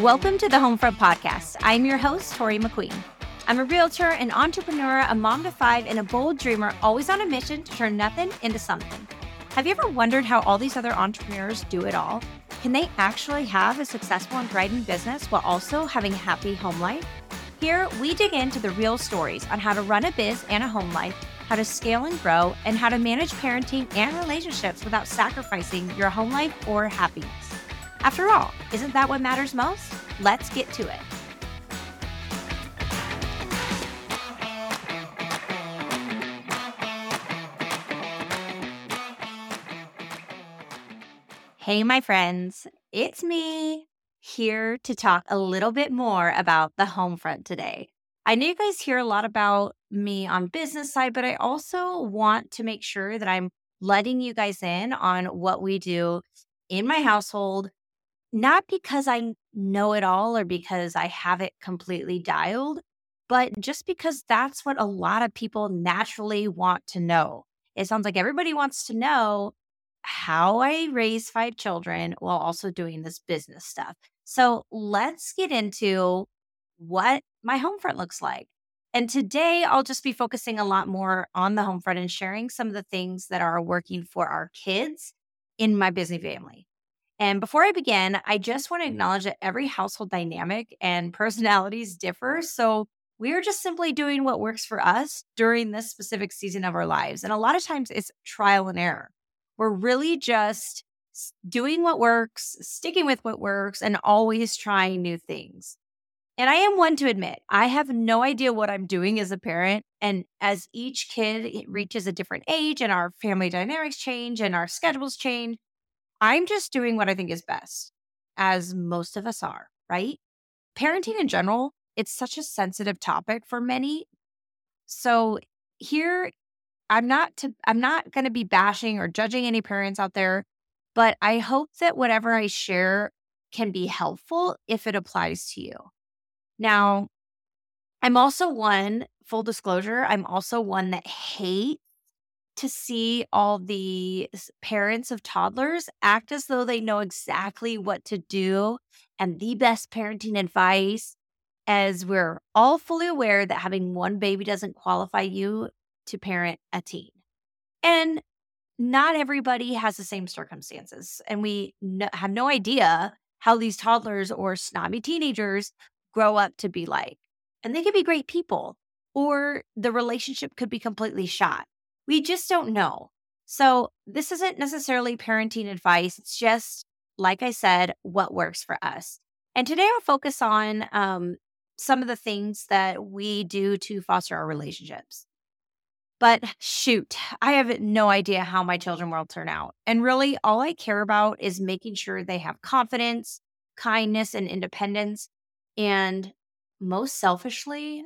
Welcome to the Homefront Podcast. I'm your host, Tori McQueen. I'm a realtor, an entrepreneur, a mom to five, and a bold dreamer, always on a mission to turn nothing into something. Have you ever wondered how all these other entrepreneurs do it all? Can they actually have a successful and thriving business while also having a happy home life? Here, we dig into the real stories on how to run a biz and a home life, how to scale and grow, and how to manage parenting and relationships without sacrificing your home life or happiness. After all, isn't that what matters most? Let's get to it. Hey, my friends, it's me here to talk a little bit more about the home front today. I know you guys hear a lot about me on business side, but I also want to make sure that I'm letting you guys in on what we do in my household, not because I know it all or because I have it completely dialed, but just because that's what a lot of people naturally want to know. It sounds like everybody wants to know how I raise five children while also doing this business stuff. So let's get into what my home front looks like. And today I'll just be focusing a lot more on the home front and sharing some of the things that are working for our kids in my busy family. And before I begin, I just want to mm-hmm. acknowledge that every household dynamic and personalities differ. So we're just simply doing what works for us during this specific season of our lives. And a lot of times it's trial and error. We're really just doing what works, sticking with what works, and always trying new things. And I am one to admit, I have no idea what I'm doing as a parent. And as each kid reaches a different age and our family dynamics change and our schedules change, I'm just doing what I think is best, as most of us are, right? Parenting in general, it's such a sensitive topic for many. So here I'm not to I'm not going to be bashing or judging any parents out there, but I hope that whatever I share can be helpful if it applies to you. Now, I'm also one full disclosure, I'm also one that hates to see all the parents of toddlers act as though they know exactly what to do and the best parenting advice as we're all fully aware that having one baby doesn't qualify you to parent a teen. And not everybody has the same circumstances. And we have no idea how these toddlers or snobby teenagers grow up to be like. And they could be great people, or the relationship could be completely shot. We just don't know. So, this isn't necessarily parenting advice. It's just, like I said, what works for us. And today I'll focus on um, some of the things that we do to foster our relationships. But shoot, I have no idea how my children will turn out. And really, all I care about is making sure they have confidence, kindness, and independence. And most selfishly,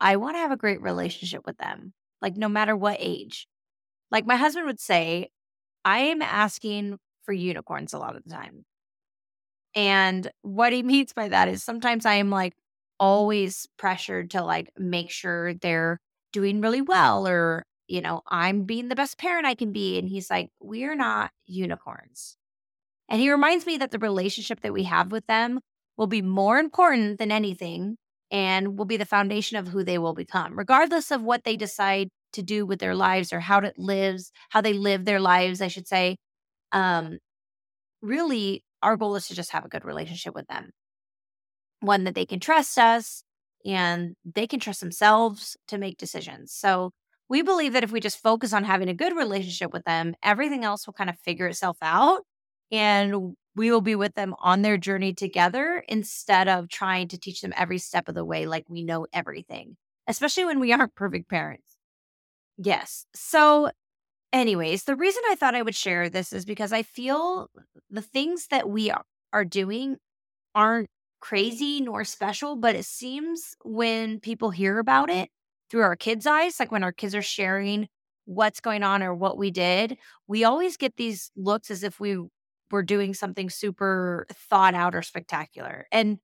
I want to have a great relationship with them, like no matter what age. Like my husband would say, I am asking for unicorns a lot of the time. And what he means by that is sometimes I am like always pressured to like make sure they're doing really well or you know i'm being the best parent i can be and he's like we're not unicorns and he reminds me that the relationship that we have with them will be more important than anything and will be the foundation of who they will become regardless of what they decide to do with their lives or how it lives how they live their lives i should say um really our goal is to just have a good relationship with them one that they can trust us and they can trust themselves to make decisions. So we believe that if we just focus on having a good relationship with them, everything else will kind of figure itself out and we will be with them on their journey together instead of trying to teach them every step of the way like we know everything, especially when we aren't perfect parents. Yes. So, anyways, the reason I thought I would share this is because I feel the things that we are doing aren't crazy nor special, but it seems when people hear about it through our kids' eyes, like when our kids are sharing what's going on or what we did, we always get these looks as if we were doing something super thought out or spectacular. And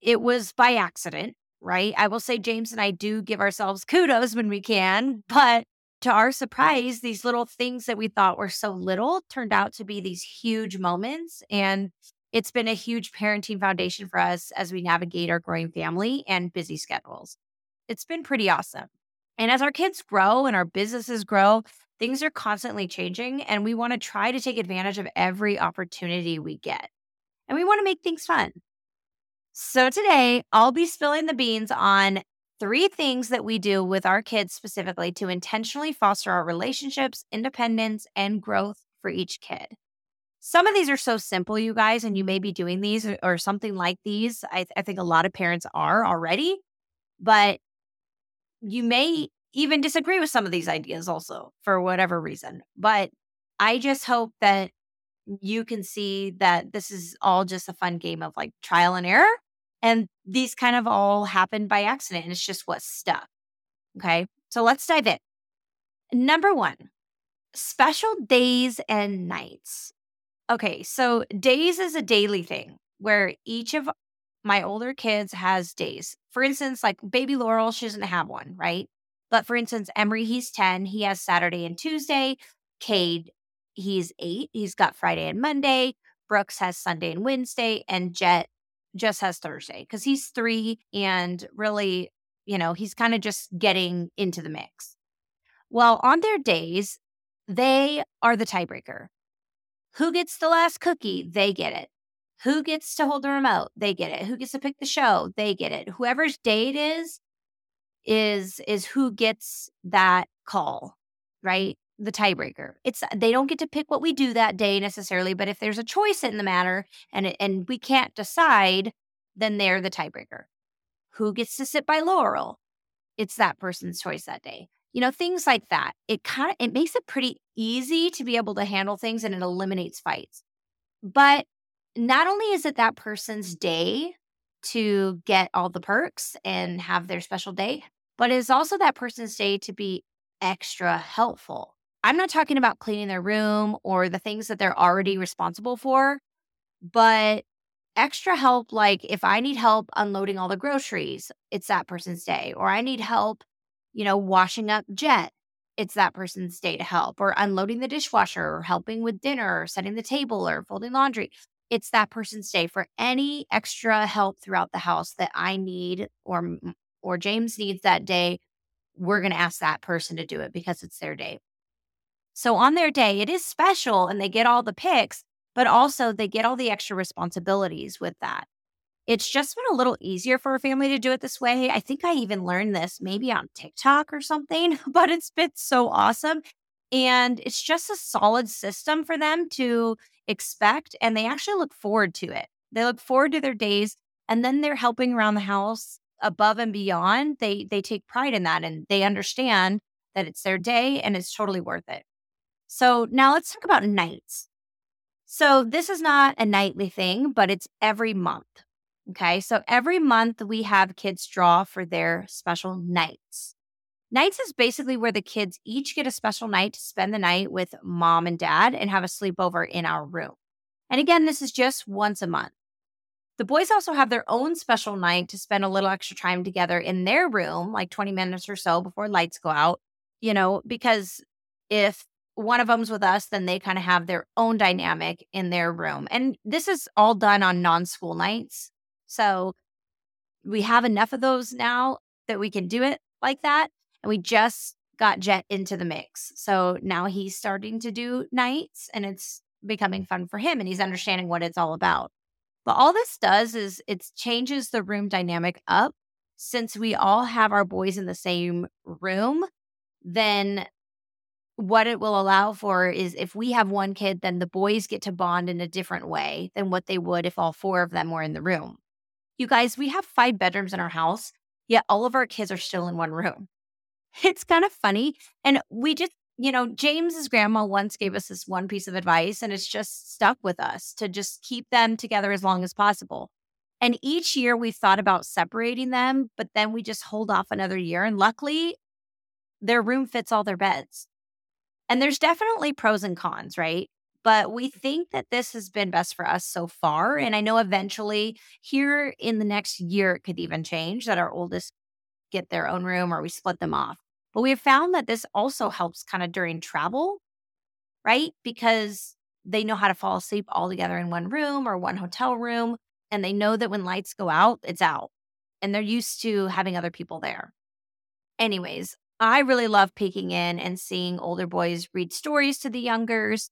it was by accident, right? I will say James and I do give ourselves kudos when we can, but to our surprise, these little things that we thought were so little turned out to be these huge moments. And It's been a huge parenting foundation for us as we navigate our growing family and busy schedules. It's been pretty awesome. And as our kids grow and our businesses grow, things are constantly changing, and we want to try to take advantage of every opportunity we get. And we want to make things fun. So today, I'll be spilling the beans on three things that we do with our kids specifically to intentionally foster our relationships, independence, and growth for each kid. Some of these are so simple, you guys, and you may be doing these or, something like these. I, I think a lot of parents are already, but you may even disagree with some of these ideas also for whatever reason. But I just hope that you can see that this is all just a fun game of like trial and error. And these kind of all happen by accident. And it's just what stuck. Okay. So let's dive in. Number one, special days and nights. Okay. So days is a daily thing where each of my older kids has days. For instance, like baby Laurel, she doesn't have one, right? But for instance, Emery, he's 10, he has Saturday and Tuesday. Cade, he's eight, he's got Friday and Monday. Brooks has Sunday and Wednesday, and Jet just has Thursday because he's three and really, you know, he's kind of just getting into the mix. Well, on their days, they are the tiebreaker. Who gets the last cookie? They get it. Who gets to hold the remote? They get it. Who gets to pick the show? They get it. Whoever's day it is, is is who gets that call, right? The tiebreaker. It's they don't get to pick what we do that day necessarily, but if there's a choice in the matter and it, and we can't decide, then they're the tiebreaker. Who gets to sit by Laurel? It's that person's choice that day. You know, things like that. It kind of it makes it pretty easy to be able to handle things and it eliminates fights. But not only is it that person's day to get all the perks and have their special day, but it is also that person's day to be extra helpful. I'm not talking about cleaning their room or the things that they're already responsible for, but extra help like if I need help unloading all the groceries, it's that person's day. Or I need help, you know, washing up Jet, it's that person's day to help. Or unloading the dishwasher, or helping with dinner, or setting the table, or folding laundry it's that person's day for any extra help throughout the house that I need or or James needs that day. We're going to ask that person to do it because it's their day. So on their day, it is special and they get all the picks, but also they get all the extra responsibilities with that. It's just been a little easier for a family to do it this way. I think I even learned this maybe on TikTok or something, but it's been so awesome. And it's just a solid system for them to expect. And they actually look forward to it. They look forward to their days and then they're helping around the house above and beyond. They they take pride in that and they understand that it's their day and it's totally worth it. So now let's talk about nights. So this is not a nightly thing, but it's every month. Okay. So every month we have kids draw for their special nights. Nights is basically where the kids each get a special night to spend the night with mom and dad and have a sleepover in our room. And again, this is just once a month. The boys also have their own special night to spend a little extra time together in their room, like 20 minutes or so before lights go out, you know, because if one of them's with us, then they kind of have their own dynamic in their room. And this is all done on non school nights. So we have enough of those now that we can do it like that. And we just got Jet into the mix. So now he's starting to do nights and it's becoming fun for him and he's understanding what it's all about. But all this does is it changes the room dynamic up. Since we all have our boys in the same room, then what it will allow for is if we have one kid, then the boys get to bond in a different way than what they would if all four of them were in the room. You guys, we have five bedrooms in our house, yet all of our kids are still in one room. It's kind of funny. And we just, you know, James's grandma once gave us this one piece of advice, and it's just stuck with us to just keep them together as long as possible. And each year we thought about separating them, but then we just hold off another year. And luckily, their room fits all their beds. And there's definitely pros and cons, right? But we think that this has been best for us so far. And I know eventually here in the next year, it could even change that our oldest get their own room or we split them off. But we have found that this also helps kind of during travel, right? Because they know how to fall asleep all together in one room or one hotel room. And they know that when lights go out, it's out. And they're used to having other people there. Anyways, I really love peeking in and seeing older boys read stories to the youngers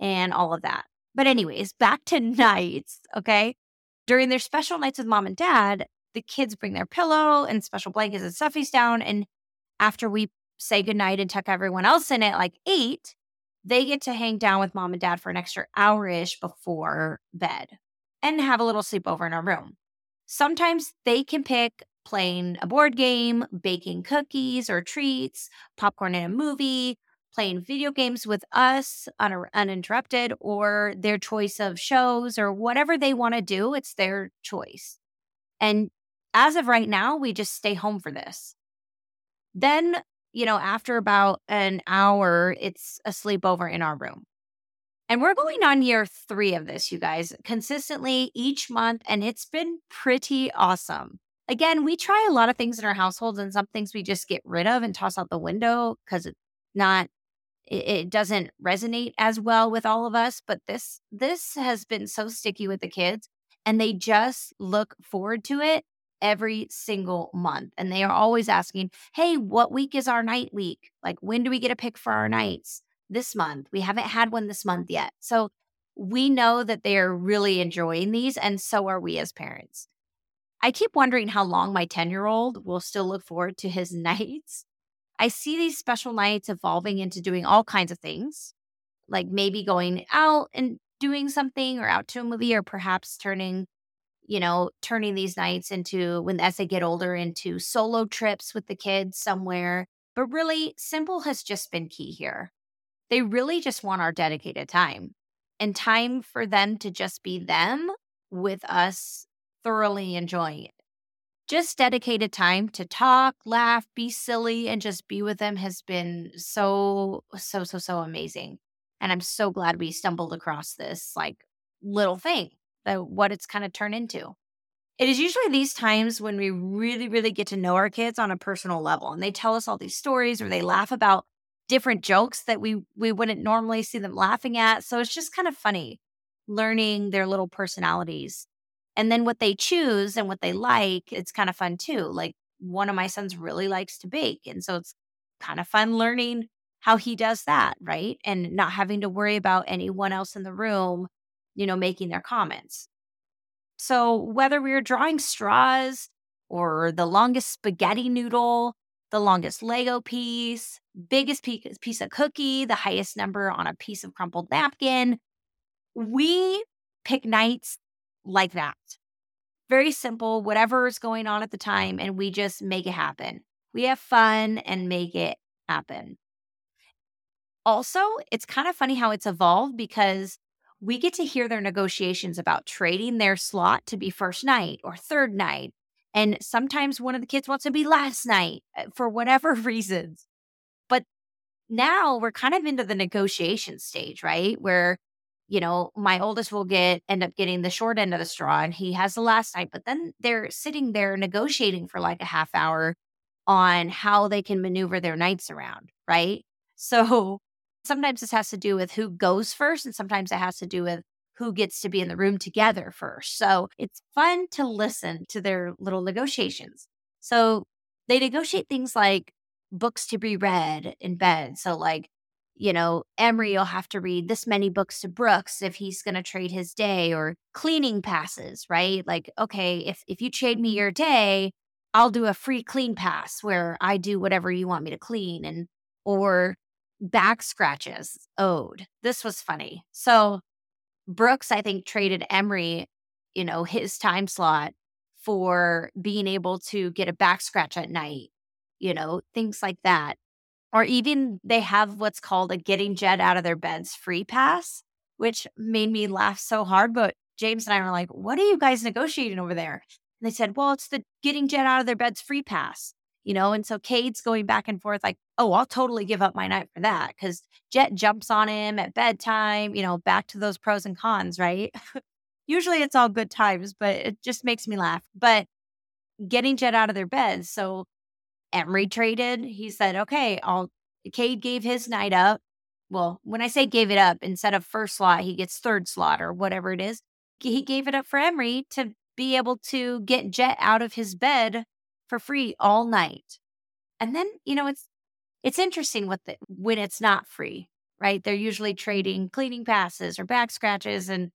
and all of that. But, anyways, back to nights. Okay. During their special nights with mom and dad, the kids bring their pillow and special blankets and stuffies down. And after we say goodnight and tuck everyone else in at like eight, they get to hang down with mom and dad for an extra hour ish before bed and have a little sleepover in our room. Sometimes they can pick playing a board game, baking cookies or treats, popcorn in a movie, playing video games with us un- uninterrupted, or their choice of shows or whatever they want to do. It's their choice. And as of right now, we just stay home for this. Then, you know, after about an hour, it's a sleepover in our room. And we're oh, going on year three of this, you guys, consistently each month. And it's been pretty awesome. Again, we try a lot of things in our households, and some things we just get rid of and toss out the window because it's not it, it doesn't resonate as well with all of us but this this has been so sticky with the kids and they just look forward to it every single month. And they are always asking, Hey, what week is our night week? Like, when do we get a pick for our nights this month? We haven't had one this month yet. So we know that they're really enjoying these, and so are we as parents. I keep wondering how long my 10 year old will still look forward to his nights. I see these special nights evolving into doing all kinds of things, like maybe going out and doing something or out to a movie, or perhaps turning you know, turning these nights into when as they get older into solo trips with the kids somewhere. But really, simple has just been key here. They really just want our dedicated time and time for them to just be them with us thoroughly enjoying it. Just dedicated time to talk, laugh, be silly, and just be with them has been so, so, so, so amazing. And I'm so glad we stumbled across this like little thing the what it's kind of turned into. It is usually these times when we really, really get to know our kids on a personal level and they tell us all these stories or they laugh about different jokes that we we wouldn't normally see them laughing at. So it's just kind of funny learning their little personalities. And then what they choose and what they like, it's kind of fun too. Like one of my sons really likes to bake. And so it's kind of fun learning how he does that, right? And not having to worry about anyone else in the room you know, making their comments. So whether we are drawing straws or the longest spaghetti noodle, the longest Lego piece, biggest piece of cookie, the highest number on a piece of crumpled napkin, we pick nights like that. Very simple, whatever is going on at the time, and we just make it happen. We have fun and make it happen. Also, it's kind of funny how it's evolved because we get to hear their negotiations about trading their slot to be first night or third night. And sometimes one of the kids wants to be last night uh, for whatever reasons. But now we're kind of into the negotiation stage, right? Where, you know, my oldest will get end up getting the short end of the straw and he has the last night, but then they're sitting there negotiating for like a half hour on how they can maneuver their nights around, right? So Sometimes this has to do with who goes first, and sometimes it has to do with who gets to be in the room together first. So it's fun to listen to their little negotiations. So they negotiate things like books to be read in bed. So, like, you know, Emery will have to read this many books to Brooks if he's going to trade his day or cleaning passes, right? Like, okay, if, if you trade me your day, I'll do a free clean pass where I do whatever you want me to clean. And, or back scratches owed. This was funny. So Brooks, I think, traded Emery, you know, his time slot for being able to get a back scratch at night, you know, things like that. Or even they have what's called a getting Jet out of their beds free pass, which made me laugh so hard. But James and I were like, what are you guys negotiating over there? And they said, well, it's the getting Jet out of their beds free pass you know? And so Cade's going back and forth, like, oh, I'll totally give up my night for that because Jet jumps on him at bedtime, you know, back to those pros and cons, right? Usually it's all good times, but it just makes me laugh. But getting Jet out of their beds. So Emery traded. He said, okay, I'll, Cade gave his night up well, when I say gave it up, instead of first slot, he gets third slot or whatever it is. He gave it up for Emery to be able to get Jet out of his bed for free all night. And then, you know, it's it's interesting what the, when it's not free, right? They're usually trading cleaning passes or back scratches and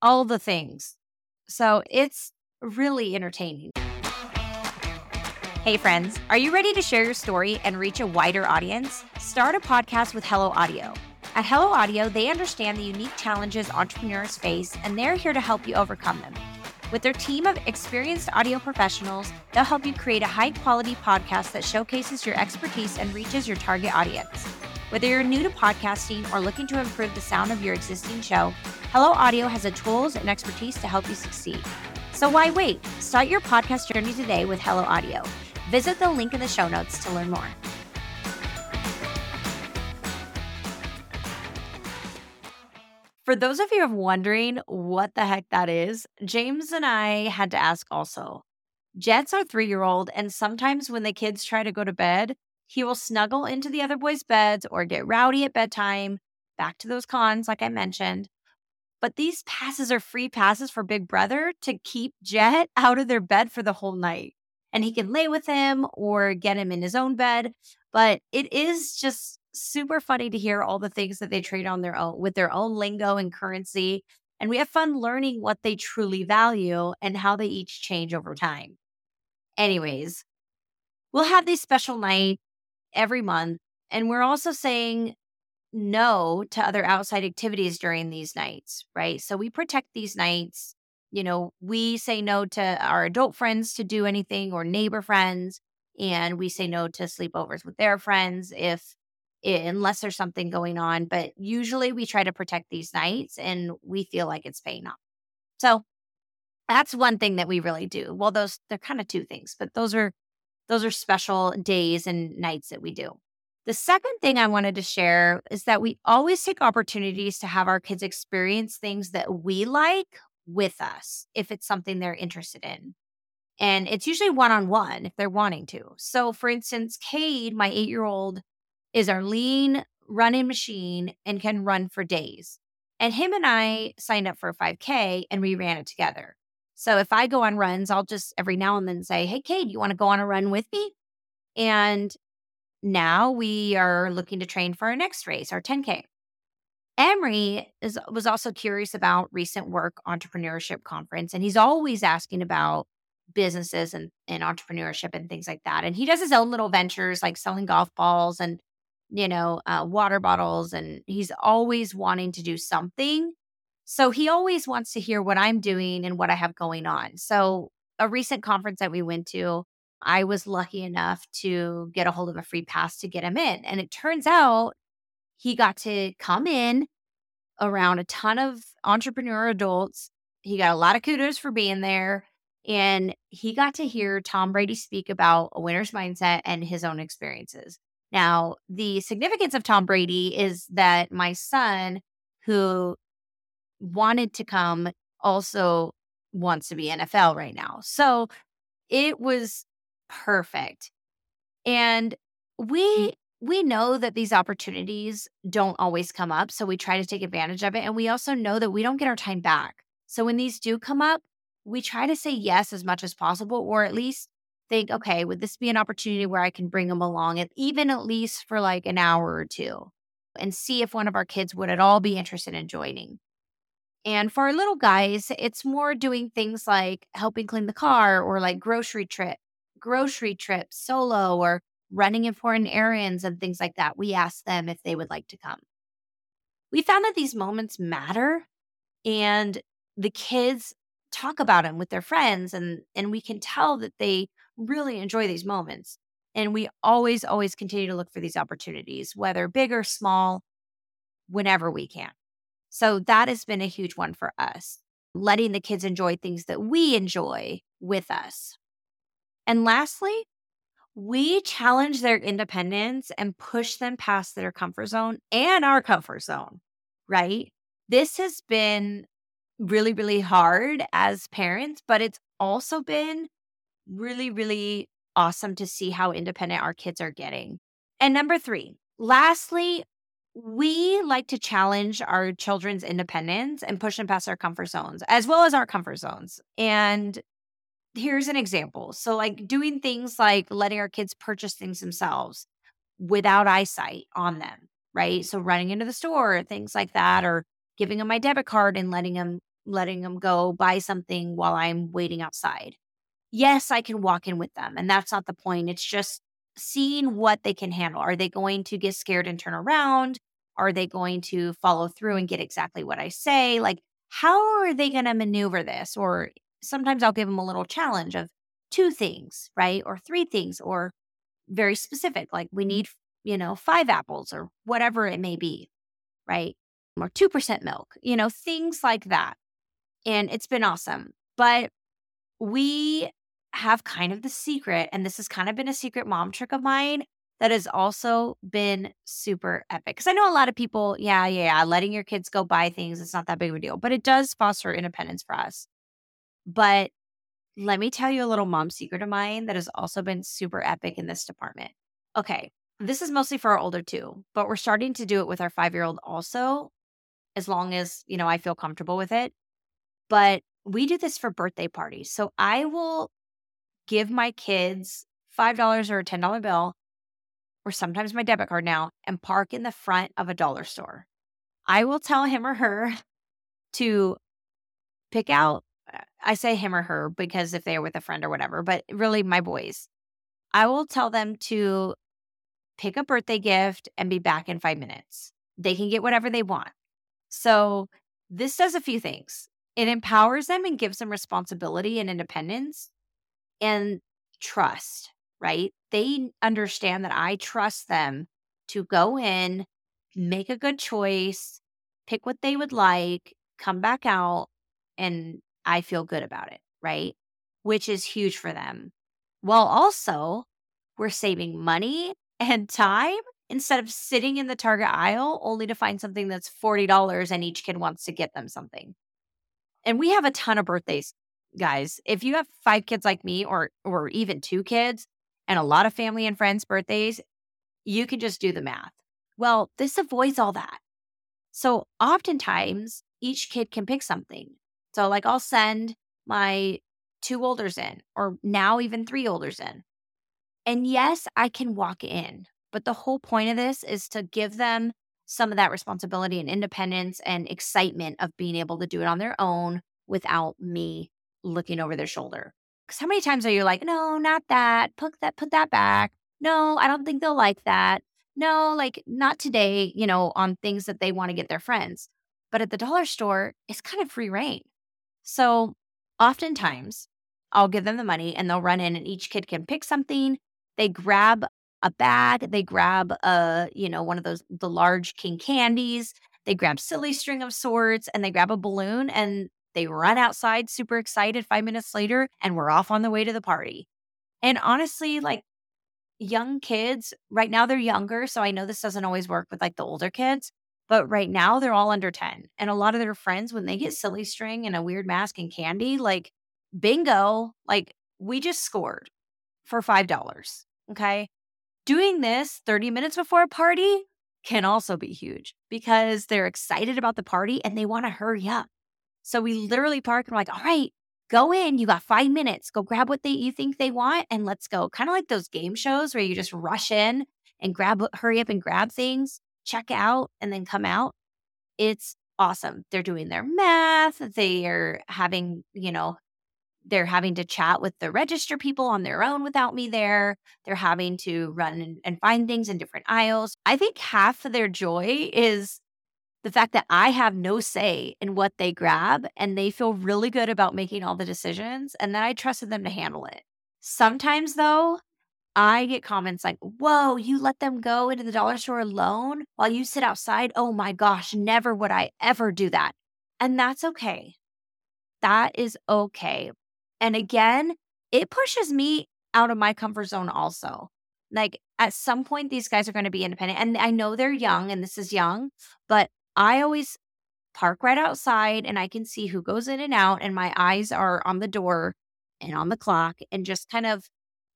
all the things. So it's really entertaining. Hey, friends, are you ready to share your story and reach a wider audience? Start a podcast with Hello Audio. At Hello Audio, they understand the unique challenges entrepreneurs face, and they're here to help you overcome them. With their team of experienced audio professionals, they'll help you create a high quality podcast that showcases your expertise and reaches your target audience. Whether you're new to podcasting or looking to improve the sound of your existing show, Hello Audio has the tools and expertise to help you succeed. So why wait? Start your podcast journey today with Hello Audio. Visit the link in the show notes to learn more. For those of you who are wondering what the heck that is, James and I had to ask also. Jet's our three year old, and sometimes when the kids try to go to bed, he will snuggle into the other boys' beds or get rowdy at bedtime. Back to those cons, like I mentioned. But these passes are free passes for Big Brother to keep Jet out of their bed for the whole night and he can lay with him or get him in his own bed. But it is just super funny to hear all the things that they trade on their own with their own lingo and currency. And we have fun learning what they truly value and how they each change over time. Anyways, we'll have these special nights every month. And we're also saying no to other outside activities during these nights, right? So we protect these nights you know, we say no to our adult friends to do anything or neighbor friends, and we say no to sleepovers with their friends if unless there's something going on. But usually we try to protect these nights and we feel like it's paying off. So that's one thing that we really do. Well, those they're kind of two things, but those are those are special days and nights that we do. The second thing I wanted to share is that we always take opportunities to have our kids experience things that we like with us if it's something they're interested in. And it's usually one on one if they're wanting to. So, for instance, Cade, my eight year old, is our lean running machine and can run for days. And him and I signed up for a 5K and we ran it together. So if I go on runs, I'll just every now and then say, Hey, Cade, you want to go on a run with me? And now we are looking to train for our next race, our 10K. Emery is, was also curious about recent work entrepreneurship conference, and he's always asking about businesses and, and entrepreneurship and things like that. And he does his own little ventures like selling golf balls and, you know, uh, water bottles. And he's always wanting to do something. So he always wants to hear what I'm doing and what I have going on. So, a recent conference that we went to, I was lucky enough to get a hold of a free pass to get him in. And it turns out he got to come in around a ton of entrepreneur adults. He got a lot of kudos for being there. And he got to hear Tom Brady speak about a winner's mindset and his own experiences. Now, the significance of Tom Brady is that my son, who wanted to come, also wants to be NFL right now. So it was perfect. And mm. we we know that these opportunities don't always come up. So we try to take advantage of it. And we also know that we don't get our time back. So when these do come up, we try to say yes as much as possible, or at least think, okay, would this be an opportunity where I can bring them along, even at least for like an hour or two, and see if one of our kids would at all be interested in joining. And for our little guys, it's more doing things like helping clean the car or like grocery trip, grocery trips solo or running important errands and things like that, we asked them if they would like to come. We found that these moments matter and the kids talk about them with their friends and and we can tell that they really enjoy these moments. And we always always continue to look for these opportunities, whether big or small, whenever we can. So that has been a huge one for us, letting the kids enjoy things that we enjoy with us. And lastly, we challenge their independence and push them past their comfort zone and our comfort zone, right? This has been really, really hard as parents, but it's also been really, really awesome to see how independent our kids are getting. And number three, lastly, we like to challenge our children's independence and push them past their comfort zones as well as our comfort zones. And here's an example. So, like doing things like letting our kids purchase things themselves without eyesight on them, right? So, running into the store, things like that, or giving them my debit card and letting them letting them go buy something while I'm waiting outside. Yes, I can walk in with them, and that's not the point. It's just seeing what they can handle. Are they going to get scared and turn around? Are they going to follow through and get exactly what I say? Like, how are they going to maneuver this? Or sometimes I'll give them a little challenge of two things, right? Or three things, or very specific, like we need, you know, five apples or whatever it may be, right? Or 2% milk, you know, things like that. And it's been awesome. But we have kind of the secret, and this has kind of been a secret mom trick of mine that has also been super epic. Because I know a lot of people, yeah, yeah, yeah, letting your kids go buy things, it's not that big of a deal, but it does foster independence for us. But let me tell you a little mom secret of mine that has also been super epic in this department. Okay, this is mostly for our older two, but we're starting to do it with our five year old also, as long as, you know, I feel comfortable with it. But we do this for birthday parties. So I will give my kids $5 or a $10 bill, or sometimes my debit card now, and park in the front of a dollar store. I will tell him or her to pick out uh, I say him or her because if they're with a friend or whatever, but really my boys. I will tell them to pick a birthday gift and be back in five minutes. They can get whatever they want. So, this does a few things it empowers them and gives them responsibility and independence and trust, right? They understand that I trust them to go in, make a good choice, pick what they would like, come back out, and I feel good about it, right? Which is huge for them. While also, we're saving money and time instead of sitting in the Target aisle only to find something that's $40 and each kid wants to get them something. And we have a ton of birthdays, guys. If you have five kids like me or or even two kids and a lot of family and friends birthdays, you can just do the math. Well, this avoids all that. So oftentimes each kid can pick something. So, like, I'll send my two olders in, or now even three olders in. And yes, I can walk in, but the whole point of this is to give them some of that responsibility and independence and excitement of being able to do it on their own without me looking over their shoulder. Because how many times are you like, no, not that, put that, put that back. No, I don't think they'll like that. No, like not today, you know, on things that they want to get their friends. But at the dollar store, it's kind of free reign. So oftentimes I'll give them the money and they'll run in and each kid can pick something. They grab a bag, they grab a, you know, one of those the large king candies, they grab silly string of sorts and they grab a balloon and they run outside super excited 5 minutes later and we're off on the way to the party. And honestly, like young kids, right now they're younger, so I know this doesn't always work with like the older kids, but right now, they're all under 10. And a lot of their friends, when they get silly string and a weird mask and candy, like bingo, like we just scored for $5. Okay. Doing this 30 minutes before a party can also be huge because they're excited about the party and they want to hurry up. So we literally park and we're like, all right, go in. You got five minutes. Go grab what they you think they want and let's go. Kind of like those game shows where you just rush in and grab, uh, hurry up and grab things check out and then come out, it's awesome. They're doing their math, they are having, you know, they're having to chat with the register people on their own without me there. They're having to run and, and find things in different aisles. I think half of their joy is the fact that I have no say in what they grab and they feel really good about making all the decisions and that I trusted them to handle it. Sometimes, though, I get comments like, Whoa, you let them go into the dollar store alone while you sit outside? Oh my gosh, never would I ever do that. And that's okay. That is okay. And again, it pushes me out of my comfort zone also. Like at some point, these guys are going to be independent. And I know they're young and this is young, but I always park right outside and I can see who goes in and out. And my eyes are on the door and on the clock and just kind of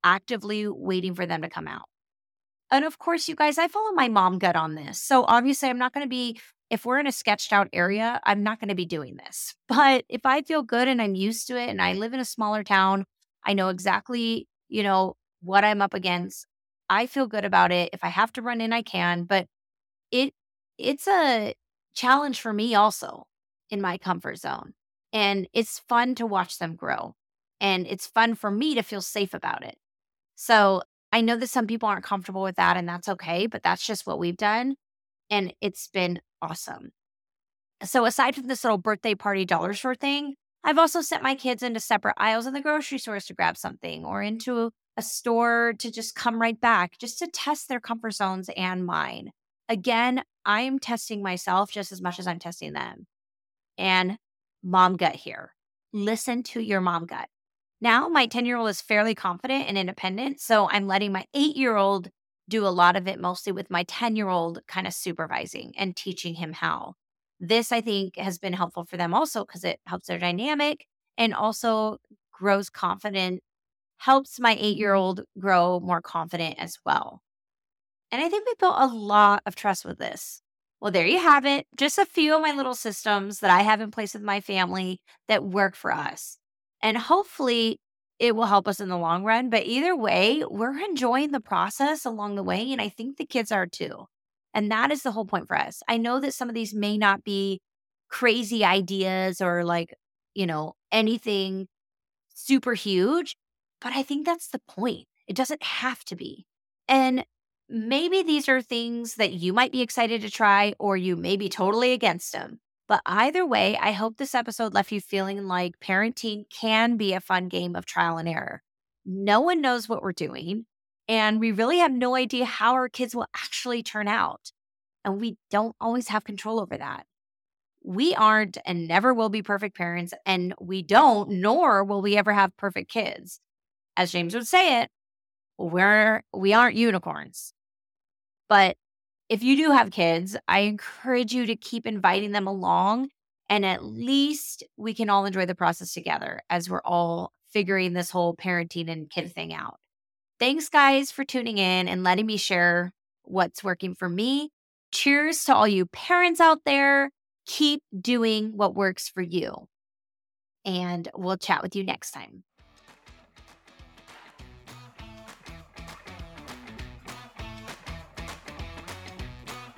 actively waiting for them to come out. And of course, you guys, I follow my mom gut on this. So obviously, I'm not going to be, if we're in a sketched out area, I'm not going to be doing this. But if I feel good and I'm used to it and I live in a smaller town, I know exactly, you know, what I'm up against. I feel good about it. If I have to run in, I can. But it it's a challenge for me also in my comfort zone. And it's fun to watch them grow. And it's fun for me to feel safe about it. So I know that some people aren't comfortable with that, and that's okay, but that's just what we've done. And it's been awesome. So, aside from this little birthday party dollar store thing, I've also sent my kids into separate aisles in the grocery stores to grab something or into a store to just come right back, just to test their comfort zones and mine. Again, I am testing myself just as much as I'm testing them. And mom gut here. Listen to your mom gut. Now, my 10 year old is fairly confident and independent. So I'm letting my eight year old do a lot of it, mostly with my 10 year old kind of supervising and teaching him how. This, I think, has been helpful for them also because it helps their dynamic and also grows confident, helps my eight year old grow more confident as well. And I think we built a lot of trust with this. Well, there you have it. Just a few of my little systems that I have in place with my family that work for us. And hopefully it will help us in the long run. But either way, we're enjoying the process along the way. And I think the kids are too. And that is the whole point for us. I know that some of these may not be crazy ideas or like, you know, anything super huge, but I think that's the point. It doesn't have to be. And maybe these are things that you might be excited to try or you may be totally against them. But either way, I hope this episode left you feeling like parenting can be a fun game of trial and error. No one knows what we're doing, and we really have no idea how our kids will actually turn out. And we don't always have control over that. We aren't and never will be perfect parents, and we don't, nor will we ever have perfect kids. As James would say it, we're we aren't unicorns. But if you do have kids, I encourage you to keep inviting them along. And at least we can all enjoy the process together as we're all figuring this whole parenting and kid thing out. Thanks, guys, for tuning in and letting me share what's working for me. Cheers to all you parents out there. Keep doing what works for you. And we'll chat with you next time.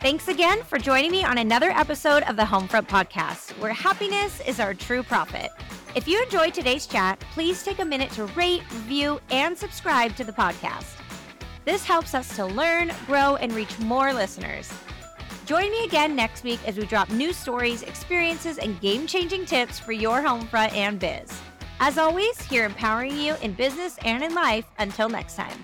Thanks again for joining me on another episode of the Homefront Podcast, where happiness is our true profit. If you enjoyed today's chat, please take a minute to rate, review, and subscribe to the podcast. This helps us to learn, grow, and reach more listeners. Join me again next week as we drop new stories, experiences, and game changing tips for your homefront and biz. As always, here empowering you in business and in life. Until next time.